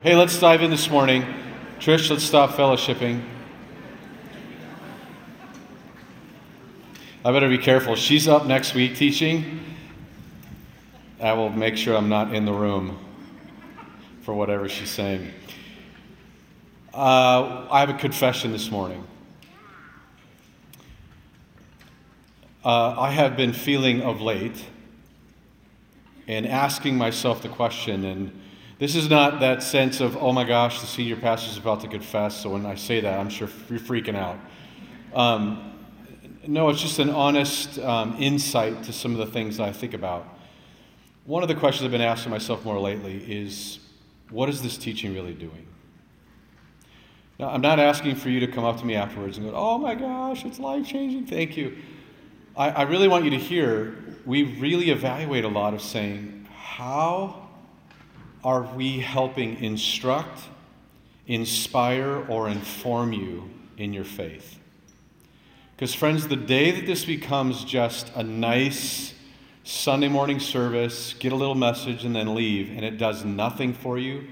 Hey, let's dive in this morning. Trish, let's stop fellowshipping. I better be careful. She's up next week teaching. I will make sure I'm not in the room for whatever she's saying. Uh, I have a confession this morning. Uh, I have been feeling of late and asking myself the question and this is not that sense of, oh my gosh, the senior pastor is about to confess. So when I say that, I'm sure you're freaking out. Um, no, it's just an honest um, insight to some of the things I think about. One of the questions I've been asking myself more lately is, what is this teaching really doing? Now, I'm not asking for you to come up to me afterwards and go, oh my gosh, it's life changing. Thank you. I, I really want you to hear, we really evaluate a lot of saying, how are we helping instruct, inspire, or inform you in your faith? Because, friends, the day that this becomes just a nice Sunday morning service, get a little message, and then leave, and it does nothing for you,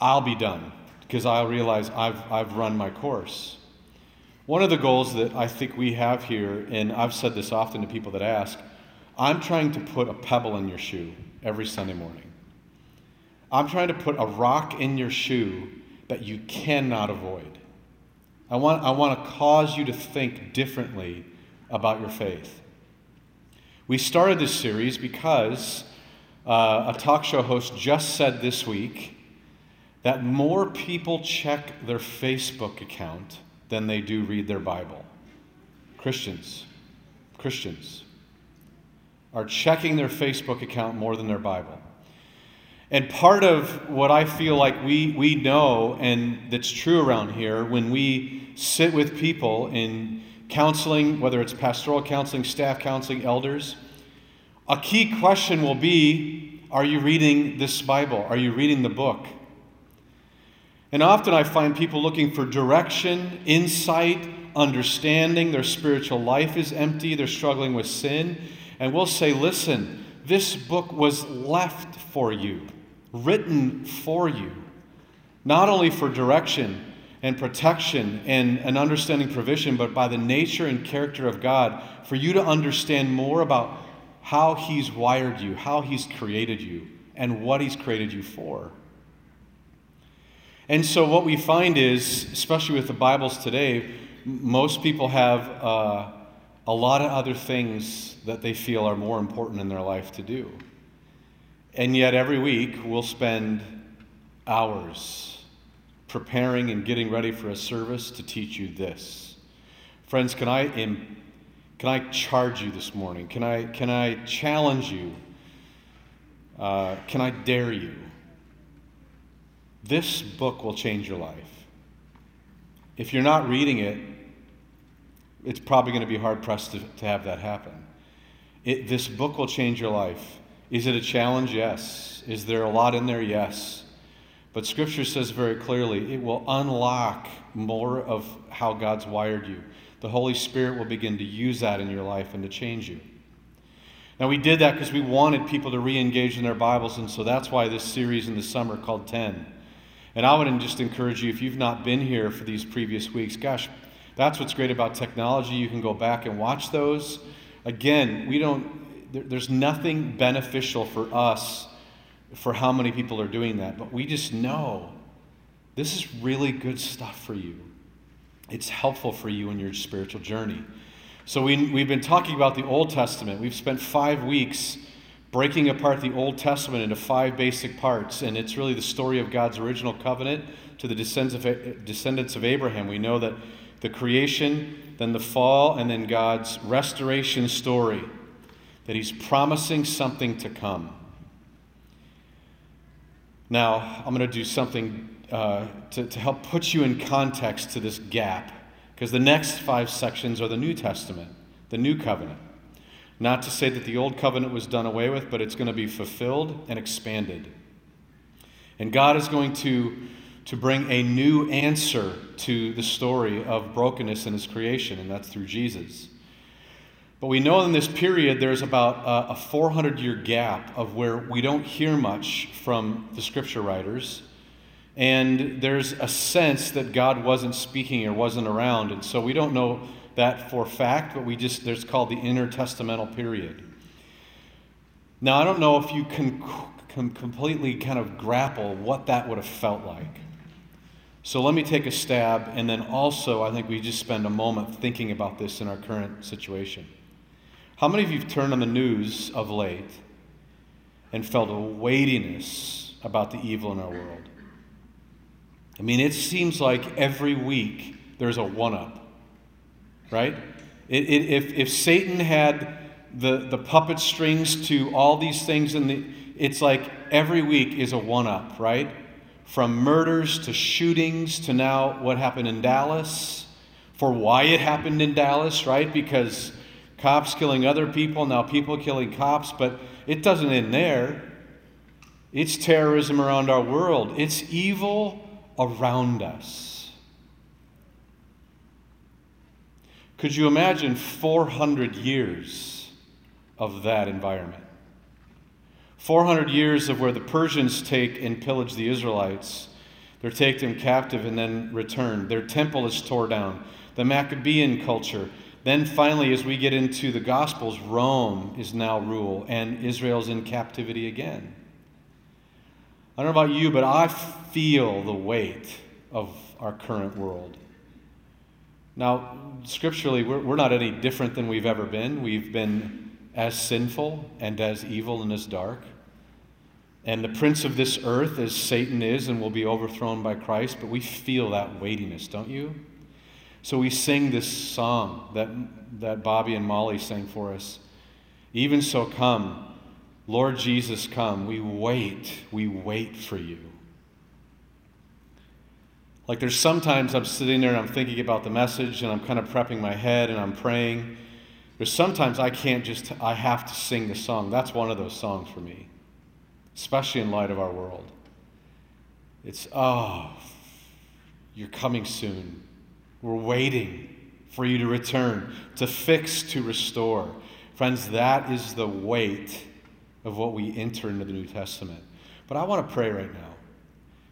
I'll be done because I'll realize I've, I've run my course. One of the goals that I think we have here, and I've said this often to people that ask, I'm trying to put a pebble in your shoe every Sunday morning. I'm trying to put a rock in your shoe that you cannot avoid. I want, I want to cause you to think differently about your faith. We started this series because uh, a talk show host just said this week that more people check their Facebook account than they do read their Bible. Christians, Christians are checking their Facebook account more than their Bible. And part of what I feel like we, we know, and that's true around here, when we sit with people in counseling, whether it's pastoral counseling, staff counseling, elders, a key question will be Are you reading this Bible? Are you reading the book? And often I find people looking for direction, insight, understanding. Their spiritual life is empty, they're struggling with sin. And we'll say, Listen, this book was left for you written for you, not only for direction and protection and an understanding provision, but by the nature and character of God, for you to understand more about how He's wired you, how He's created you, and what He's created you for. And so, what we find is, especially with the Bibles today, most people have uh, a lot of other things that they feel are more important in their life to do. And yet, every week, we'll spend hours preparing and getting ready for a service to teach you this. Friends, can I, can I charge you this morning? Can I, can I challenge you? Uh, can I dare you? This book will change your life. If you're not reading it, it's probably going to be hard pressed to, to have that happen. It, this book will change your life. Is it a challenge? Yes. Is there a lot in there? Yes. But Scripture says very clearly it will unlock more of how God's wired you. The Holy Spirit will begin to use that in your life and to change you. Now, we did that because we wanted people to re engage in their Bibles, and so that's why this series in the summer called 10. And I would just encourage you, if you've not been here for these previous weeks, gosh, that's what's great about technology. You can go back and watch those. Again, we don't there's nothing beneficial for us for how many people are doing that, but we just know this is really good stuff for you. It's helpful for you in your spiritual journey. So, we, we've been talking about the Old Testament. We've spent five weeks breaking apart the Old Testament into five basic parts, and it's really the story of God's original covenant to the descendants of Abraham. We know that the creation, then the fall, and then God's restoration story that he's promising something to come. Now, I'm going to do something uh, to, to help put you in context to this gap, because the next five sections are the New Testament, the New Covenant. Not to say that the Old Covenant was done away with, but it's going to be fulfilled and expanded. And God is going to, to bring a new answer to the story of brokenness in His creation, and that's through Jesus. But we know in this period there's about a 400 year gap of where we don't hear much from the scripture writers. And there's a sense that God wasn't speaking or wasn't around. And so we don't know that for fact, but we just, there's called the intertestamental period. Now, I don't know if you can, can completely kind of grapple what that would have felt like. So let me take a stab, and then also, I think we just spend a moment thinking about this in our current situation. How many of you have turned on the news of late and felt a weightiness about the evil in our world? I mean, it seems like every week there's a one up, right? It, it, if, if Satan had the, the puppet strings to all these things, in the, it's like every week is a one up, right? From murders to shootings to now what happened in Dallas, for why it happened in Dallas, right? Because cops killing other people, now people killing cops, but it doesn't end there. It's terrorism around our world, it's evil around us. Could you imagine 400 years of that environment? 400 years of where the Persians take and pillage the Israelites. They're taken captive and then returned. Their temple is torn down. The Maccabean culture. Then finally, as we get into the Gospels, Rome is now rule and Israel's in captivity again. I don't know about you, but I feel the weight of our current world. Now, scripturally, we're, we're not any different than we've ever been. We've been as sinful and as evil and as dark. And the prince of this earth, as Satan is, and will be overthrown by Christ, but we feel that weightiness, don't you? So we sing this song that, that Bobby and Molly sang for us. Even so, come, Lord Jesus, come. We wait. We wait for you. Like there's sometimes I'm sitting there and I'm thinking about the message and I'm kind of prepping my head and I'm praying. There's sometimes I can't just, I have to sing the song. That's one of those songs for me, especially in light of our world. It's, oh, you're coming soon. We're waiting for you to return, to fix, to restore. Friends, that is the weight of what we enter into the New Testament. But I want to pray right now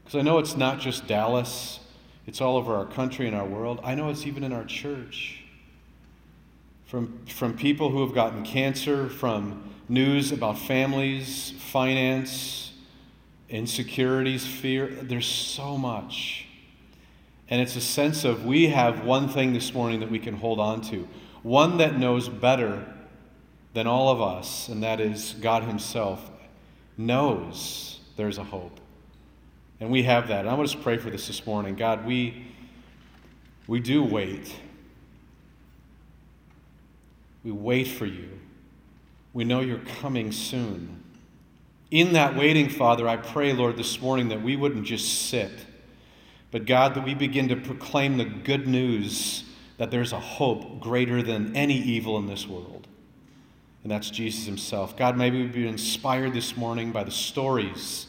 because I know it's not just Dallas, it's all over our country and our world. I know it's even in our church. From, from people who have gotten cancer, from news about families, finance, insecurities, fear. There's so much. And it's a sense of we have one thing this morning that we can hold on to, one that knows better than all of us, and that is God Himself, knows there's a hope. And we have that. And I want to pray for this this morning. God, we, we do wait. We wait for you. We know you're coming soon. In that waiting, Father, I pray, Lord, this morning that we wouldn't just sit, but God, that we begin to proclaim the good news that there's a hope greater than any evil in this world and that's Jesus himself. God, maybe we'd be inspired this morning by the stories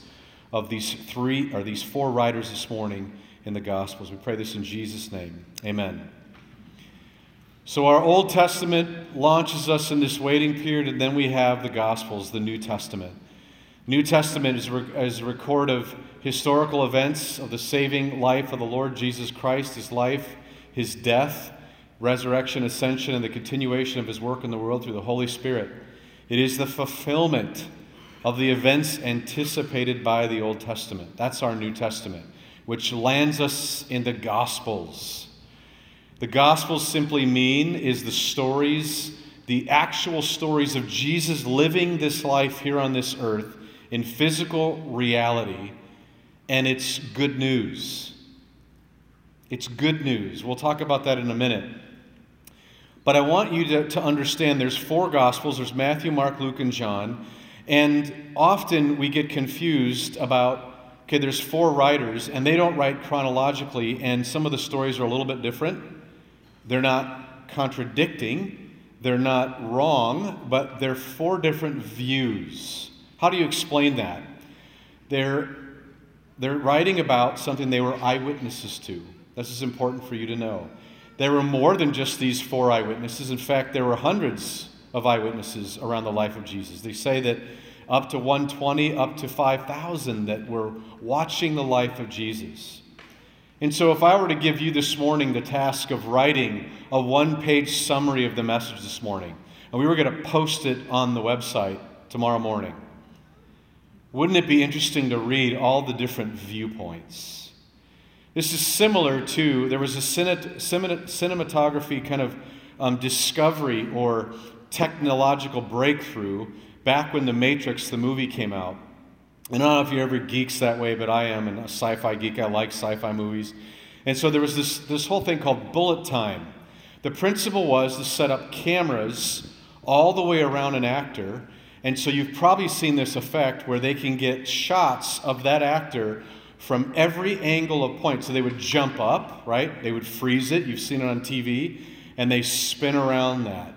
of these three or these four writers this morning in the Gospels. We pray this in Jesus' name. Amen. So, our Old Testament launches us in this waiting period, and then we have the Gospels, the New Testament. New Testament is, is a record of historical events of the saving life of the Lord Jesus Christ, his life, his death, resurrection, ascension, and the continuation of his work in the world through the Holy Spirit. It is the fulfillment of the events anticipated by the Old Testament. That's our New Testament, which lands us in the Gospels. The Gospels simply mean is the stories, the actual stories of Jesus living this life here on this earth in physical reality, and it's good news. It's good news. We'll talk about that in a minute. But I want you to, to understand there's four Gospels there's Matthew, Mark, Luke, and John. And often we get confused about okay, there's four writers, and they don't write chronologically, and some of the stories are a little bit different. They're not contradicting, they're not wrong, but they're four different views. How do you explain that? They're, they're writing about something they were eyewitnesses to. This is important for you to know. There were more than just these four eyewitnesses. In fact, there were hundreds of eyewitnesses around the life of Jesus. They say that up to 120, up to 5,000 that were watching the life of Jesus. And so, if I were to give you this morning the task of writing a one page summary of the message this morning, and we were going to post it on the website tomorrow morning, wouldn't it be interesting to read all the different viewpoints? This is similar to, there was a cinematography kind of um, discovery or technological breakthrough back when The Matrix, the movie, came out. And I don't know if you're ever geeks that way, but I am and a sci fi geek. I like sci fi movies. And so there was this, this whole thing called bullet time. The principle was to set up cameras all the way around an actor. And so you've probably seen this effect where they can get shots of that actor from every angle of point. So they would jump up, right? They would freeze it. You've seen it on TV. And they spin around that.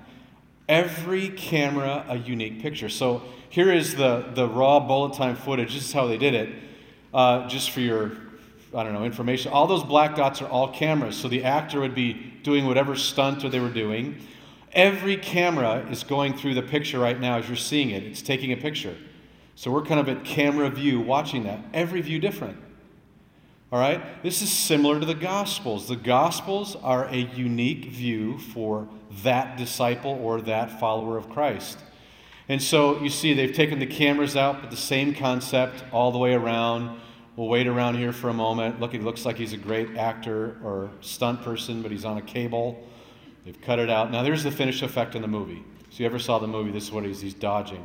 Every camera a unique picture. So here is the, the raw bullet time footage. This is how they did it. Uh, just for your, I don't know, information. All those black dots are all cameras. So the actor would be doing whatever stunt or they were doing. Every camera is going through the picture right now as you're seeing it. It's taking a picture. So we're kind of at camera view watching that. Every view different. All right? This is similar to the Gospels. The Gospels are a unique view for that disciple or that follower of Christ. And so you see, they've taken the cameras out, but the same concept all the way around. We'll wait around here for a moment. Look, it looks like he's a great actor or stunt person, but he's on a cable. They've cut it out. Now, there's the finished effect in the movie. So, you ever saw the movie? This is what he's, he's dodging.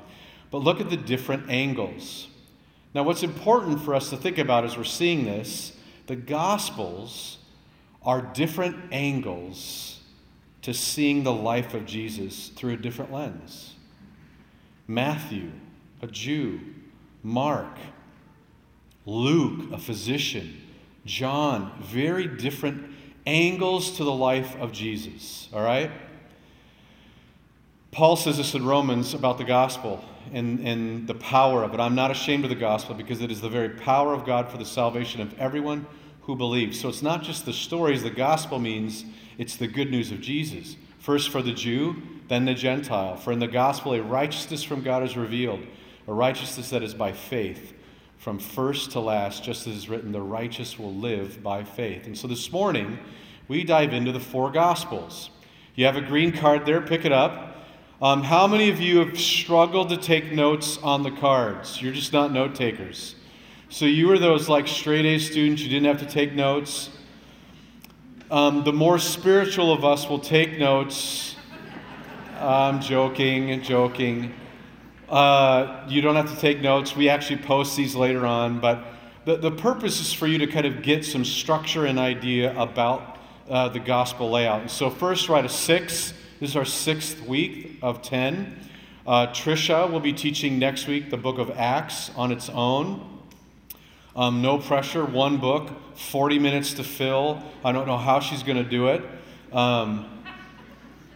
But look at the different angles. Now, what's important for us to think about as we're seeing this the Gospels are different angles to seeing the life of Jesus through a different lens. Matthew, a Jew, Mark, Luke, a physician, John, very different angles to the life of Jesus, all right? Paul says this in Romans about the gospel and, and the power of it. I'm not ashamed of the gospel because it is the very power of God for the salvation of everyone who believes. So it's not just the stories, the gospel means it's the good news of Jesus. First for the Jew, then the Gentile. For in the gospel, a righteousness from God is revealed, a righteousness that is by faith. From first to last, just as is written, the righteous will live by faith. And so this morning, we dive into the four gospels. You have a green card there, pick it up. Um, how many of you have struggled to take notes on the cards? You're just not note takers. So you were those like straight A students, you didn't have to take notes. Um, the more spiritual of us will take notes. I'm joking, joking. Uh, you don't have to take notes. We actually post these later on, but the, the purpose is for you to kind of get some structure and idea about uh, the gospel layout. so, first, write a six this is our sixth week of 10. Uh, Trisha will be teaching next week the book of Acts on its own. Um, no pressure, one book, 40 minutes to fill. I don't know how she's going to do it, um,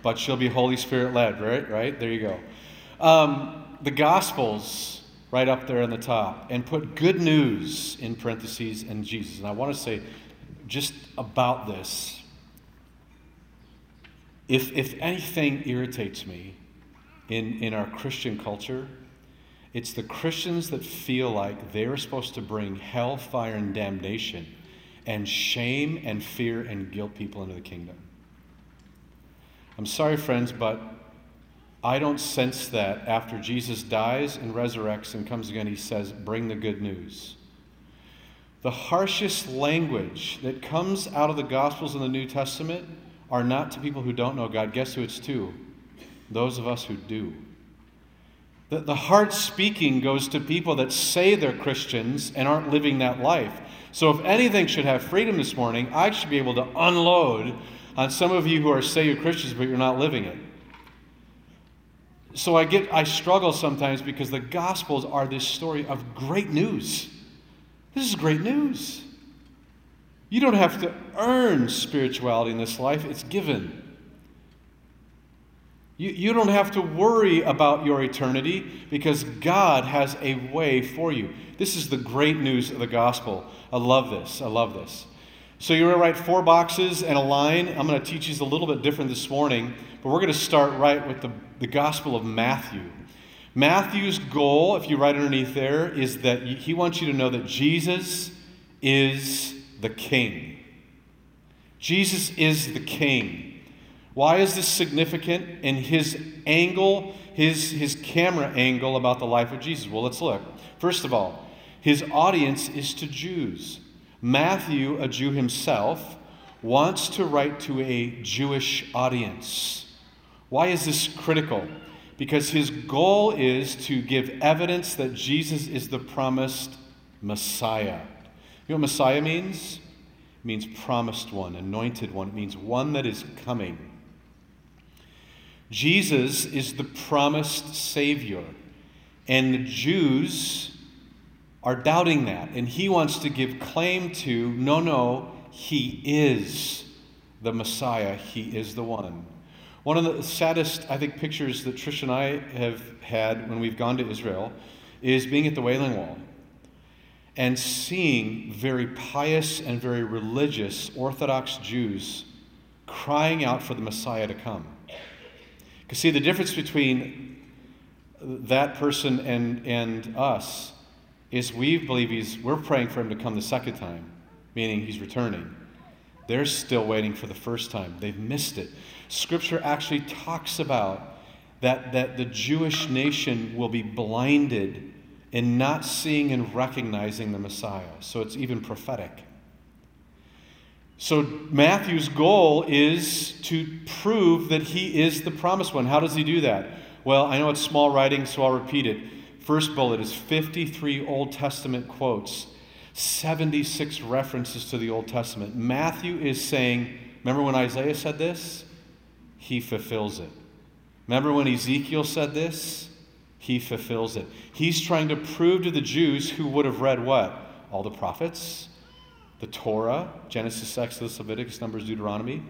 but she'll be Holy Spirit led, right? Right? There you go. Um, the Gospels, right up there on the top, and put good news in parentheses and Jesus. And I want to say just about this if, if anything irritates me in, in our Christian culture, it's the Christians that feel like they're supposed to bring hellfire and damnation and shame and fear and guilt people into the kingdom. I'm sorry, friends, but I don't sense that after Jesus dies and resurrects and comes again, he says, Bring the good news. The harshest language that comes out of the Gospels in the New Testament are not to people who don't know God. Guess who it's to? Those of us who do. The, the hard speaking goes to people that say they're Christians and aren't living that life. So, if anything should have freedom this morning, I should be able to unload on some of you who are say you're Christians, but you're not living it. So I get I struggle sometimes because the gospels are this story of great news. This is great news. You don't have to earn spirituality in this life, it's given. You, you don't have to worry about your eternity because God has a way for you. This is the great news of the gospel. I love this. I love this. So you're going to write four boxes and a line. I'm going to teach you a little bit different this morning, but we're going to start right with the, the Gospel of Matthew. Matthew's goal, if you write underneath there, is that he wants you to know that Jesus is the King. Jesus is the King. Why is this significant in his angle, his, his camera angle about the life of Jesus? Well, let's look. First of all, his audience is to Jews. Matthew, a Jew himself, wants to write to a Jewish audience. Why is this critical? Because his goal is to give evidence that Jesus is the promised Messiah. You know what Messiah means? It means promised one, anointed one. It means one that is coming. Jesus is the promised Savior. And the Jews are doubting that. And he wants to give claim to no, no, he is the Messiah, he is the one. One of the saddest, I think, pictures that Trish and I have had when we've gone to Israel is being at the Wailing Wall and seeing very pious and very religious Orthodox Jews crying out for the Messiah to come. Because, see, the difference between that person and, and us is we believe he's, we're praying for him to come the second time, meaning he's returning. They're still waiting for the first time. They've missed it. Scripture actually talks about that, that the Jewish nation will be blinded in not seeing and recognizing the Messiah. So it's even prophetic. So Matthew's goal is to prove that he is the promised one. How does he do that? Well, I know it's small writing, so I'll repeat it. First bullet is 53 Old Testament quotes, 76 references to the Old Testament. Matthew is saying, remember when Isaiah said this? He fulfills it. Remember when Ezekiel said this? He fulfills it. He's trying to prove to the Jews who would have read what? All the prophets, the Torah, Genesis, Exodus, Leviticus, Numbers, Deuteronomy.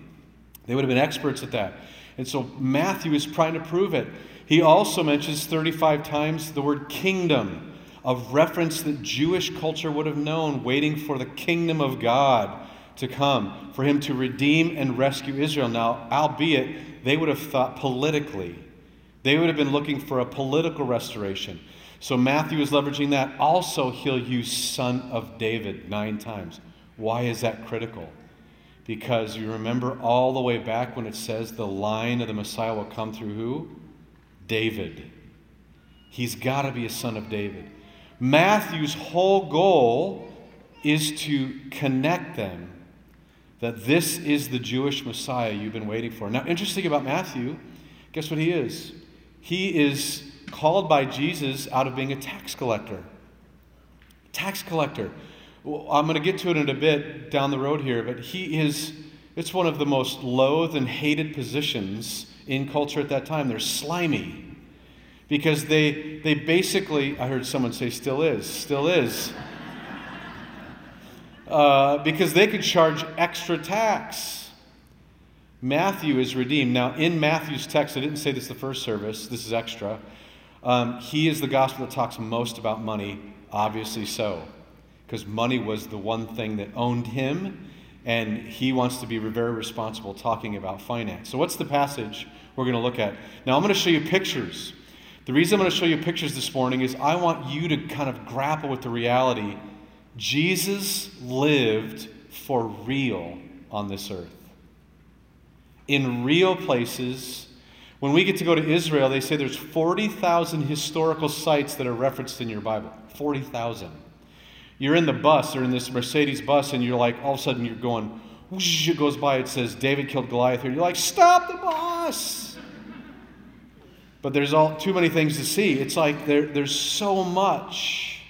They would have been experts at that. And so Matthew is trying to prove it. He also mentions 35 times the word kingdom, of reference that Jewish culture would have known, waiting for the kingdom of God to come, for him to redeem and rescue Israel. Now, albeit they would have thought politically, they would have been looking for a political restoration. So Matthew is leveraging that. Also, he'll use son of David nine times. Why is that critical? Because you remember all the way back when it says the line of the Messiah will come through who? David. He's got to be a son of David. Matthew's whole goal is to connect them that this is the Jewish Messiah you've been waiting for. Now, interesting about Matthew, guess what he is? He is called by Jesus out of being a tax collector. Tax collector. Well, I'm going to get to it in a bit down the road here, but he is, it's one of the most loathed and hated positions in culture at that time. They're slimy because they, they basically, I heard someone say, still is, still is. Uh, because they could charge extra tax. Matthew is redeemed. Now, in Matthew's text, I didn't say this the first service, this is extra. Um, he is the gospel that talks most about money, obviously so because money was the one thing that owned him, and he wants to be very responsible talking about finance. So, what's the passage we're going to look at? Now, I'm going to show you pictures. The reason I'm going to show you pictures this morning is I want you to kind of grapple with the reality Jesus lived for real on this earth. In real places, when we get to go to Israel, they say there's 40,000 historical sites that are referenced in your Bible. 40,000. You're in the bus or in this Mercedes bus, and you're like, all of a sudden, you're going, whoosh, it goes by, it says, David killed Goliath here. You're like, stop the bus! But there's all too many things to see. It's like there, there's so much.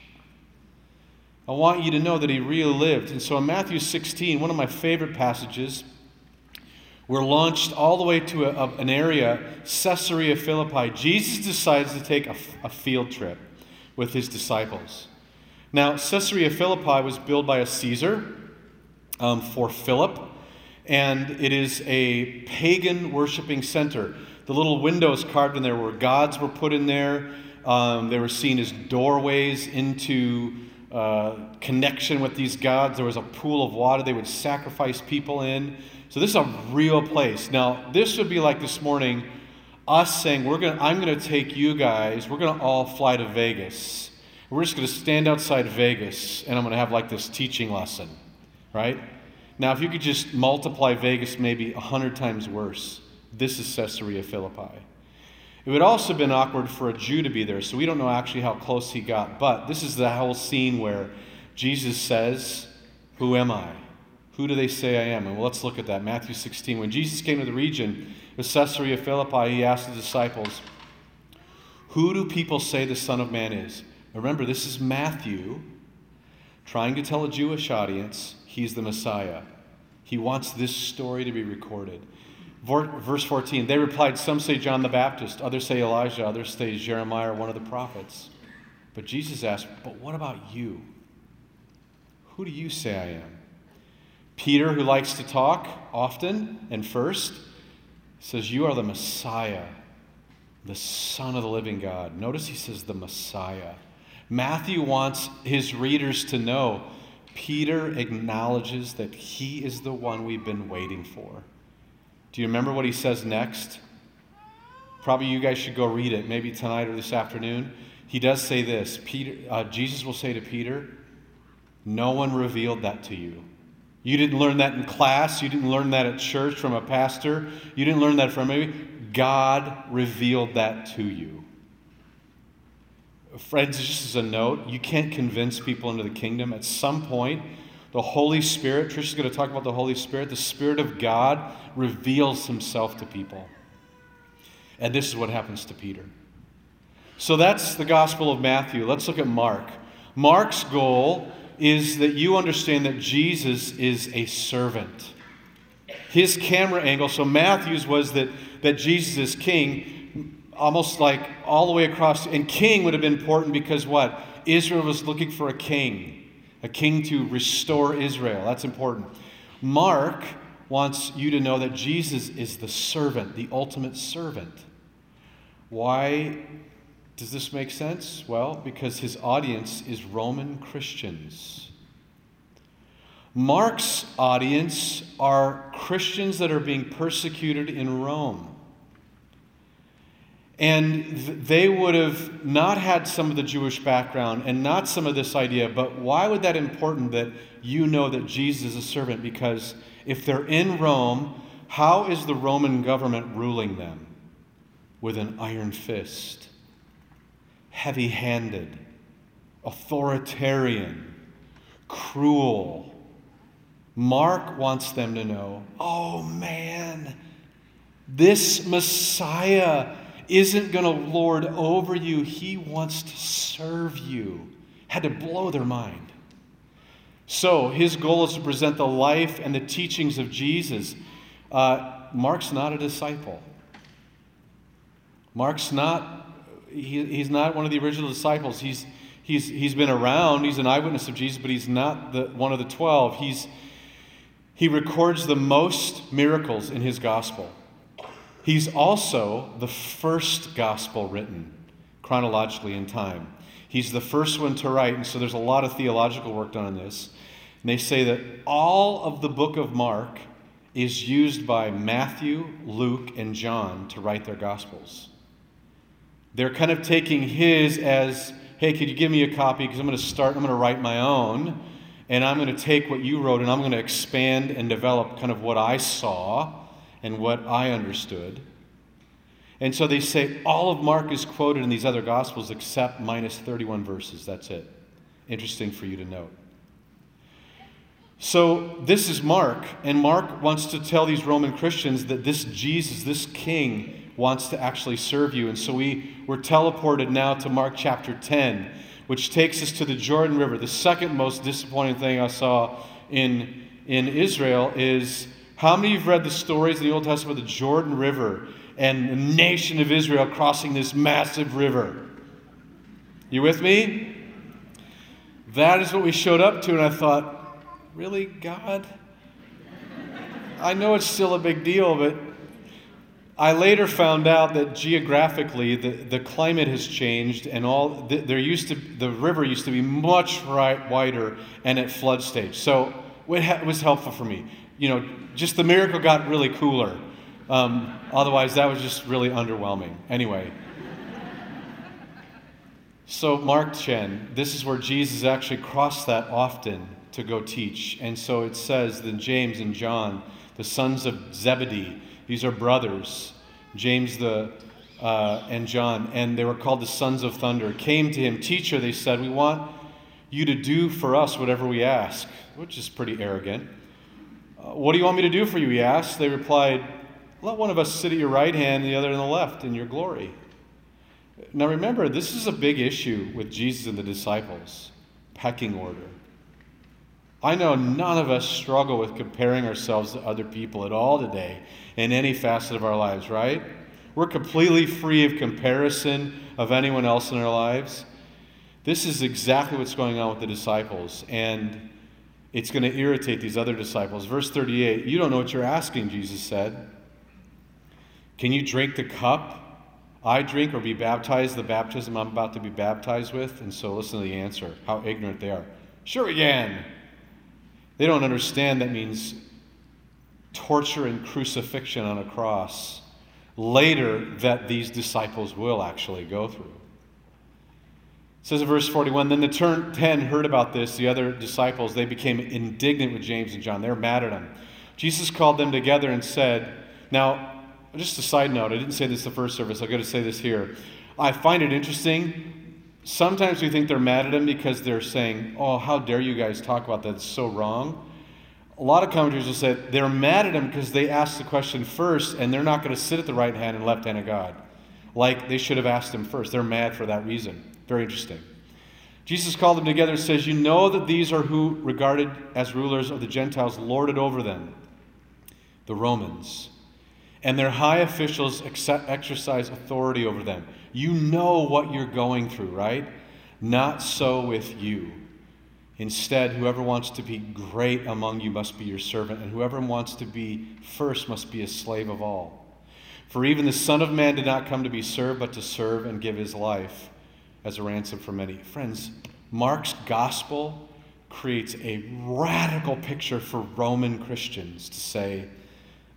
I want you to know that he really lived. And so in Matthew 16, one of my favorite passages, we're launched all the way to a, a, an area, Caesarea Philippi. Jesus decides to take a, a field trip with his disciples. Now, Caesarea Philippi was built by a Caesar um, for Philip, and it is a pagan worshiping center. The little windows carved in there where gods were put in there. Um, they were seen as doorways into uh, connection with these gods. There was a pool of water they would sacrifice people in. So, this is a real place. Now, this would be like this morning us saying, we're gonna, I'm going to take you guys, we're going to all fly to Vegas. We're just going to stand outside Vegas and I'm going to have like this teaching lesson, right? Now, if you could just multiply Vegas maybe 100 times worse, this is Caesarea Philippi. It would also have been awkward for a Jew to be there, so we don't know actually how close he got. But this is the whole scene where Jesus says, Who am I? Who do they say I am? And well, let's look at that. Matthew 16. When Jesus came to the region of Caesarea Philippi, he asked the disciples, Who do people say the Son of Man is? Remember, this is Matthew trying to tell a Jewish audience he's the Messiah. He wants this story to be recorded. Verse 14, they replied, Some say John the Baptist, others say Elijah, others say Jeremiah one of the prophets. But Jesus asked, But what about you? Who do you say I am? Peter, who likes to talk often and first, says, You are the Messiah, the Son of the living God. Notice he says, The Messiah. Matthew wants his readers to know Peter acknowledges that he is the one we've been waiting for. Do you remember what he says next? Probably you guys should go read it, maybe tonight or this afternoon. He does say this Peter, uh, Jesus will say to Peter, No one revealed that to you. You didn't learn that in class. You didn't learn that at church from a pastor. You didn't learn that from maybe. God revealed that to you. Friends, just as a note, you can't convince people into the kingdom. At some point, the Holy Spirit, Trish is going to talk about the Holy Spirit, the Spirit of God reveals himself to people. And this is what happens to Peter. So that's the Gospel of Matthew. Let's look at Mark. Mark's goal is that you understand that Jesus is a servant. His camera angle, so Matthew's was that, that Jesus is king, almost like all the way across. And king would have been important because what? Israel was looking for a king, a king to restore Israel. That's important. Mark wants you to know that Jesus is the servant, the ultimate servant. Why does this make sense? Well, because his audience is Roman Christians. Mark's audience are Christians that are being persecuted in Rome. And they would have not had some of the Jewish background and not some of this idea, but why would that important that you know that Jesus is a servant? Because if they're in Rome, how is the Roman government ruling them? With an iron fist heavy handed, authoritarian, cruel. Mark wants them to know oh man, this Messiah isn't going to lord over you, he wants to serve you. Had to blow their mind. So, his goal is to present the life and the teachings of Jesus. Uh, Mark's not a disciple. Mark's not he, he's not one of the original disciples. He's, he's, he's been around, he's an eyewitness of Jesus, but he's not the, one of the 12. He's, he records the most miracles in his gospel. He's also the first gospel written chronologically in time. He's the first one to write, and so there's a lot of theological work done on this. And they say that all of the book of Mark is used by Matthew, Luke, and John to write their gospels. They're kind of taking his as, hey, could you give me a copy? Because I'm going to start, I'm going to write my own. And I'm going to take what you wrote and I'm going to expand and develop kind of what I saw and what I understood. And so they say all of Mark is quoted in these other Gospels except minus 31 verses. That's it. Interesting for you to note. So this is Mark, and Mark wants to tell these Roman Christians that this Jesus, this king, wants to actually serve you. And so we were teleported now to Mark chapter 10, which takes us to the Jordan River. The second most disappointing thing I saw in, in Israel is how many of you have read the stories in the Old Testament of the Jordan River and the nation of Israel crossing this massive river? You with me? That is what we showed up to, and I thought, really, God? I know it's still a big deal, but I later found out that geographically the, the climate has changed and all the, there used to the river used to be much right, wider and at flood stage. So it was helpful for me. You know, just the miracle got really cooler. Um, otherwise, that was just really underwhelming. Anyway. So, Mark Chen, this is where Jesus actually crossed that often to go teach. And so it says that James and John, the sons of Zebedee, these are brothers, James the uh, and John, and they were called the sons of thunder, came to him. Teacher, they said, we want you to do for us whatever we ask, which is pretty arrogant. What do you want me to do for you? He asked. They replied, Let one of us sit at your right hand and the other on the left in your glory. Now remember, this is a big issue with Jesus and the disciples pecking order. I know none of us struggle with comparing ourselves to other people at all today in any facet of our lives, right? We're completely free of comparison of anyone else in our lives. This is exactly what's going on with the disciples, and it's going to irritate these other disciples. Verse 38 You don't know what you're asking, Jesus said. Can you drink the cup I drink or be baptized the baptism I'm about to be baptized with? And so listen to the answer how ignorant they are. Sure, again. They don't understand that means torture and crucifixion on a cross later that these disciples will actually go through. Says in verse 41 Then the turn, ten heard about this, the other disciples, they became indignant with James and John. They were mad at him. Jesus called them together and said, Now, just a side note, I didn't say this the first service, I've got to say this here. I find it interesting. Sometimes we think they're mad at him because they're saying, Oh, how dare you guys talk about that? It's so wrong a lot of commentators will say they're mad at him because they asked the question first and they're not going to sit at the right hand and left hand of God. Like they should have asked him first. They're mad for that reason. Very interesting. Jesus called them together and says, You know that these are who, regarded as rulers of the Gentiles, lorded over them, the Romans. And their high officials exercise authority over them. You know what you're going through, right? Not so with you. Instead, whoever wants to be great among you must be your servant, and whoever wants to be first must be a slave of all. For even the Son of Man did not come to be served, but to serve and give his life as a ransom for many. Friends, Mark's gospel creates a radical picture for Roman Christians to say,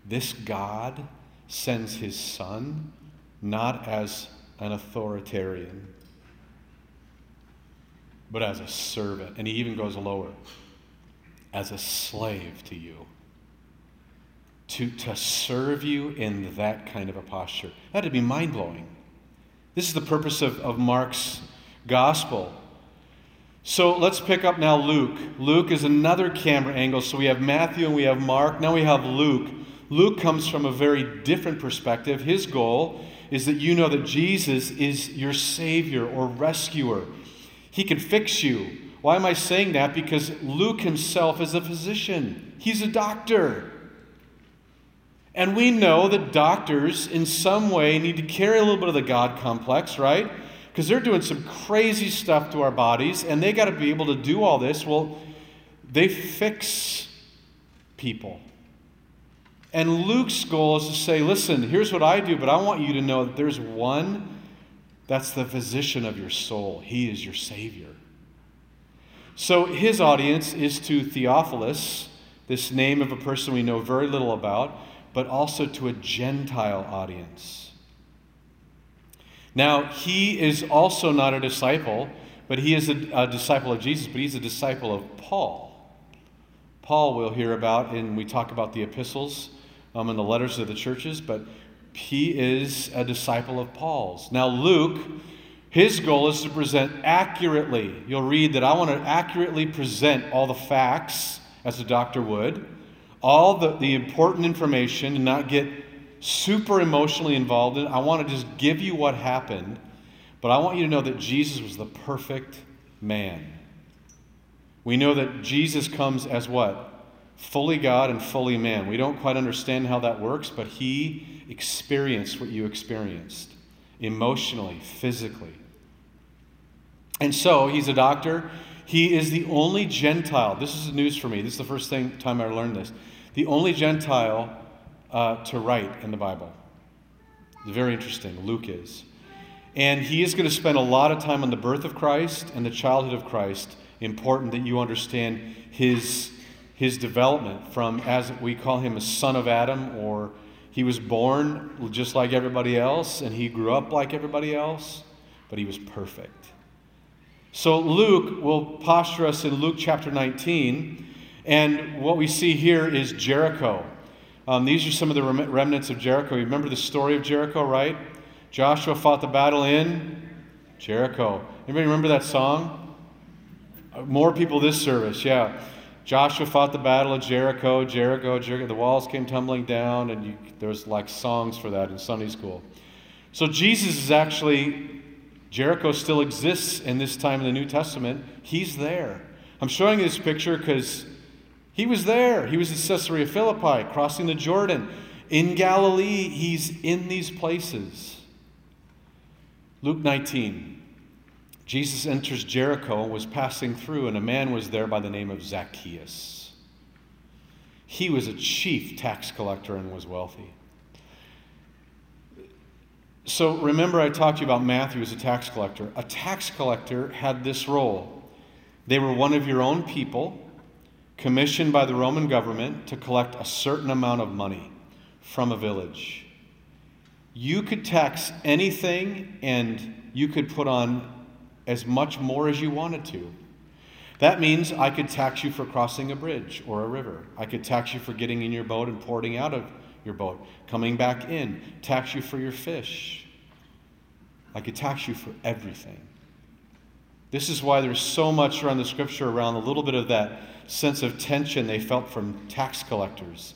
this God sends his Son not as an authoritarian, but as a servant. And he even goes lower as a slave to you. To, to serve you in that kind of a posture. That'd be mind blowing. This is the purpose of, of Mark's gospel. So let's pick up now Luke. Luke is another camera angle. So we have Matthew and we have Mark. Now we have Luke. Luke comes from a very different perspective. His goal is that you know that Jesus is your Savior or rescuer. He can fix you. Why am I saying that? Because Luke himself is a physician, he's a doctor. And we know that doctors, in some way, need to carry a little bit of the God complex, right? Because they're doing some crazy stuff to our bodies, and they got to be able to do all this. Well, they fix people. And Luke's goal is to say, listen, here's what I do, but I want you to know that there's one that's the physician of your soul. He is your Savior. So his audience is to Theophilus, this name of a person we know very little about, but also to a Gentile audience. Now, he is also not a disciple, but he is a, a disciple of Jesus, but he's a disciple of Paul. Paul we'll hear about, and we talk about the epistles um, and the letters of the churches, but he is a disciple of Paul's. Now, Luke, his goal is to present accurately. You'll read that I want to accurately present all the facts, as a doctor would, all the, the important information, and not get super emotionally involved in it. I want to just give you what happened, but I want you to know that Jesus was the perfect man. We know that Jesus comes as what? Fully God and fully man. We don't quite understand how that works, but he experienced what you experienced emotionally, physically. And so he's a doctor. He is the only Gentile. This is news for me. This is the first thing, time I learned this. The only Gentile uh, to write in the Bible. Very interesting. Luke is. And he is going to spend a lot of time on the birth of Christ and the childhood of Christ. Important that you understand his, his development from, as we call him, a son of Adam or He was born just like everybody else, and he grew up like everybody else, but he was perfect. So Luke will posture us in Luke chapter 19, and what we see here is Jericho. Um, these are some of the remnants of Jericho. You remember the story of Jericho, right? Joshua fought the battle in Jericho. Anybody remember that song? Uh, more people this service, yeah. Joshua fought the battle of Jericho, Jericho, Jericho. The walls came tumbling down, and you, there's like songs for that in Sunday school. So Jesus is actually, Jericho still exists in this time in the New Testament. He's there. I'm showing you this picture because he was there. He was in Caesarea Philippi, crossing the Jordan. In Galilee, he's in these places. Luke 19. Jesus enters Jericho was passing through, and a man was there by the name of Zacchaeus. He was a chief tax collector and was wealthy. So remember, I talked to you about Matthew as a tax collector. A tax collector had this role they were one of your own people, commissioned by the Roman government to collect a certain amount of money from a village. You could tax anything and you could put on as much more as you wanted to. That means I could tax you for crossing a bridge or a river. I could tax you for getting in your boat and porting out of your boat, coming back in, tax you for your fish. I could tax you for everything. This is why there's so much around the scripture around a little bit of that sense of tension they felt from tax collectors.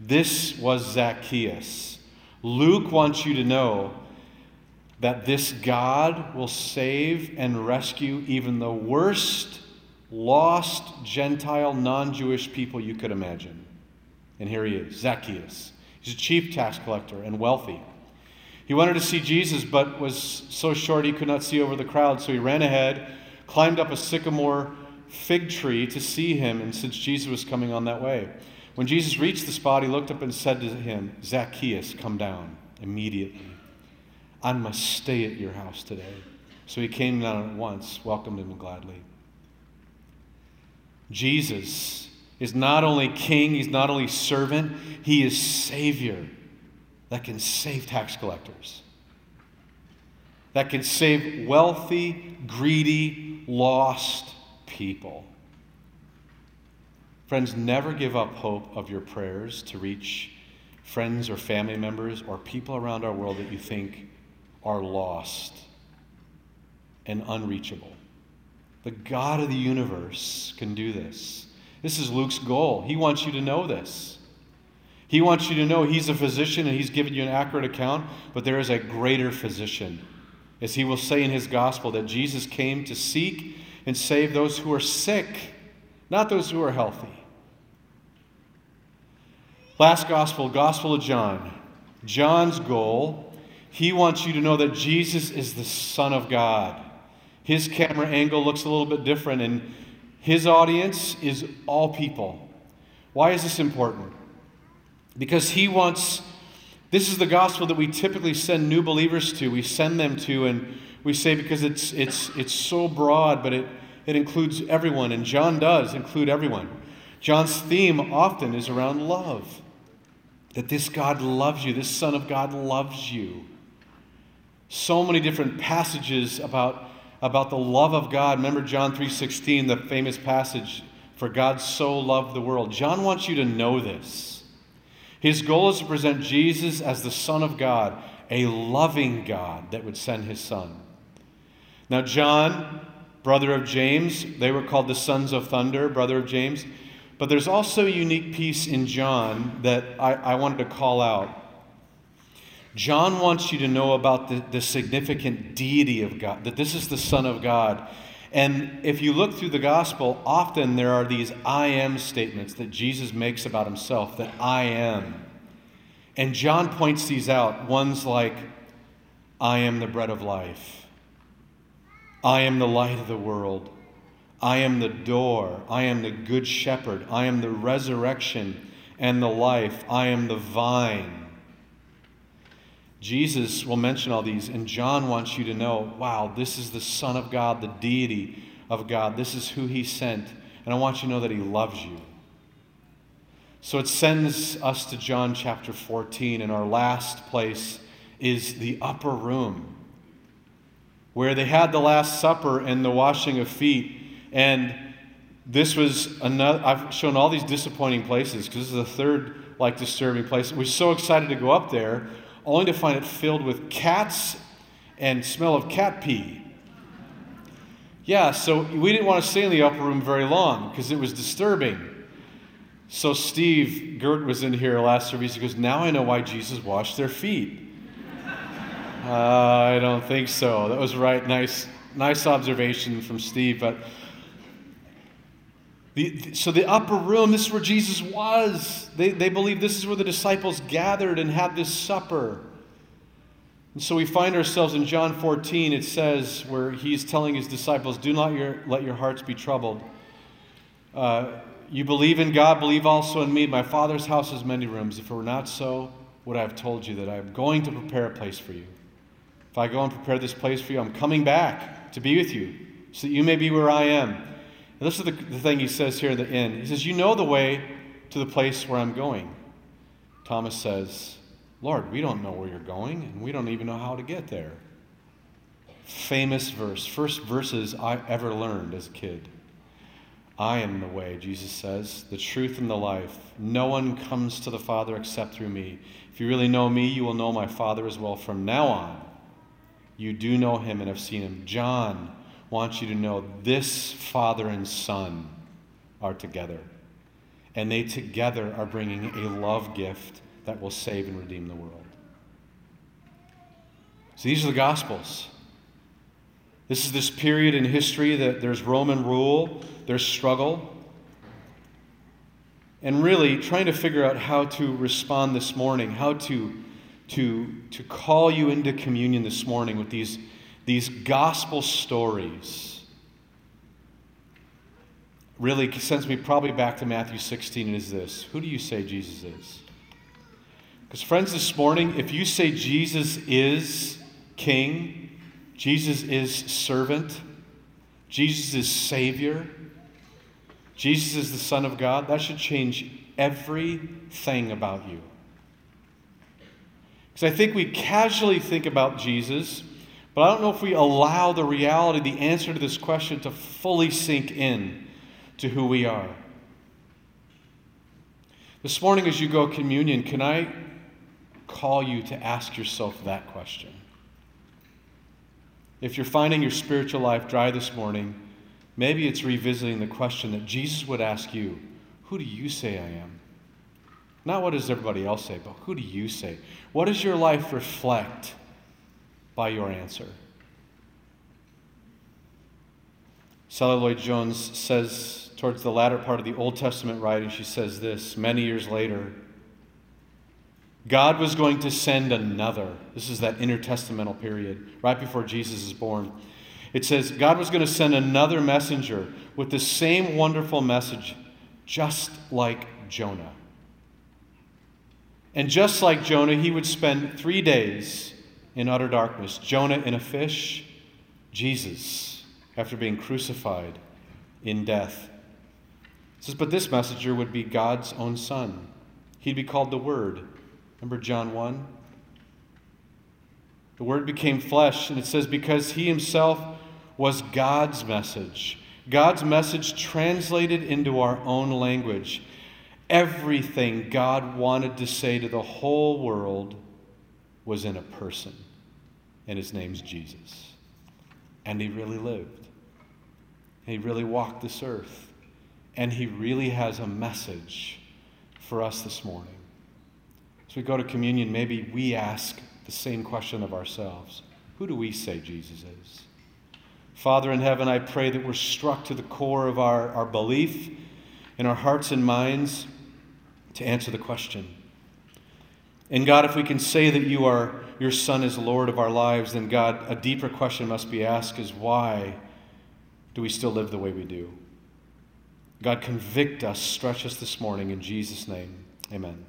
This was Zacchaeus. Luke wants you to know that this God will save and rescue even the worst lost Gentile, non Jewish people you could imagine. And here he is, Zacchaeus. He's a chief tax collector and wealthy. He wanted to see Jesus, but was so short he could not see over the crowd, so he ran ahead, climbed up a sycamore fig tree to see him, and since Jesus was coming on that way. When Jesus reached the spot, he looked up and said to him, Zacchaeus, come down immediately. I must stay at your house today. So he came down at once, welcomed him gladly. Jesus is not only king, he's not only servant, he is savior that can save tax collectors, that can save wealthy, greedy, lost people. Friends, never give up hope of your prayers to reach friends or family members or people around our world that you think are lost and unreachable. The God of the universe can do this. This is Luke's goal. He wants you to know this. He wants you to know He's a physician and He's given you an accurate account, but there is a greater physician. As He will say in His gospel, that Jesus came to seek and save those who are sick, not those who are healthy. Last gospel, Gospel of John. John's goal he wants you to know that Jesus is the Son of God. His camera angle looks a little bit different, and his audience is all people. Why is this important? Because he wants, this is the gospel that we typically send new believers to. We send them to, and we say because it's, it's, it's so broad, but it, it includes everyone, and John does include everyone. John's theme often is around love. That this God loves you, this Son of God loves you so many different passages about, about the love of God. Remember John 3:16, the famous passage, for God so loved the world. John wants you to know this. His goal is to present Jesus as the Son of God, a loving God that would send his Son. Now, John, brother of James, they were called the sons of thunder, brother of James. But there's also a unique piece in John that I, I wanted to call out. John wants you to know about the, the significant deity of God, that this is the Son of God. And if you look through the gospel, often there are these I am statements that Jesus makes about himself, that I am. And John points these out. One's like, I am the bread of life. I am the light of the world. I am the door. I am the good shepherd. I am the resurrection and the life. I am the vine. Jesus will mention all these, and John wants you to know wow, this is the Son of God, the deity of God. This is who he sent. And I want you to know that he loves you. So it sends us to John chapter 14, and our last place is the upper room, where they had the Last Supper and the washing of feet. And this was another, I've shown all these disappointing places because this is the third like disturbing place. We're so excited to go up there, only to find it filled with cats and smell of cat pee. Yeah, so we didn't want to stay in the upper room very long because it was disturbing. So Steve Gert was in here last service. He goes, Now I know why Jesus washed their feet. uh, I don't think so. That was right. Nice, nice observation from Steve. But the, so the upper room, this is where Jesus was. They, they believe this is where the disciples gathered and had this supper. And so we find ourselves in John 14, it says, where he's telling his disciples, Do not your, let your hearts be troubled. Uh, you believe in God, believe also in me. My Father's house has many rooms. If it were not so, would I have told you that I am going to prepare a place for you? If I go and prepare this place for you, I'm coming back to be with you, so that you may be where I am. And this is the, the thing he says here at the end. He says, You know the way to the place where I'm going. Thomas says, Lord, we don't know where you're going, and we don't even know how to get there. Famous verse, first verses I ever learned as a kid. I am the way, Jesus says, the truth and the life. No one comes to the Father except through me. If you really know me, you will know my Father as well. From now on, you do know him and have seen him. John wants you to know this Father and Son are together. And they together are bringing a love gift that will save and redeem the world. So these are the Gospels. This is this period in history that there's Roman rule, there's struggle, and really trying to figure out how to respond this morning, how to, to, to call you into communion this morning with these, these gospel stories. Really sends me probably back to Matthew 16 and is this Who do you say Jesus is? Because, friends, this morning, if you say Jesus is King, Jesus is servant. Jesus is Savior. Jesus is the Son of God. That should change everything about you. Because I think we casually think about Jesus, but I don't know if we allow the reality, the answer to this question to fully sink in to who we are. This morning, as you go communion, can I call you to ask yourself that question? If you're finding your spiritual life dry this morning, maybe it's revisiting the question that Jesus would ask you Who do you say I am? Not what does everybody else say, but who do you say? What does your life reflect by your answer? Sally Lloyd Jones says, towards the latter part of the Old Testament writing, she says this many years later. God was going to send another. This is that intertestamental period, right before Jesus is born. It says God was going to send another messenger with the same wonderful message, just like Jonah. And just like Jonah, he would spend three days in utter darkness. Jonah in a fish, Jesus after being crucified in death. It says, but this messenger would be God's own son. He'd be called the Word. Remember John 1? The Word became flesh, and it says, because he himself was God's message. God's message translated into our own language. Everything God wanted to say to the whole world was in a person, and his name's Jesus. And he really lived. He really walked this earth. And he really has a message for us this morning. As we go to communion, maybe we ask the same question of ourselves Who do we say Jesus is? Father in heaven, I pray that we're struck to the core of our, our belief in our hearts and minds to answer the question. And God, if we can say that you are your Son is Lord of our lives, then God, a deeper question must be asked is why do we still live the way we do? God, convict us, stretch us this morning in Jesus' name. Amen.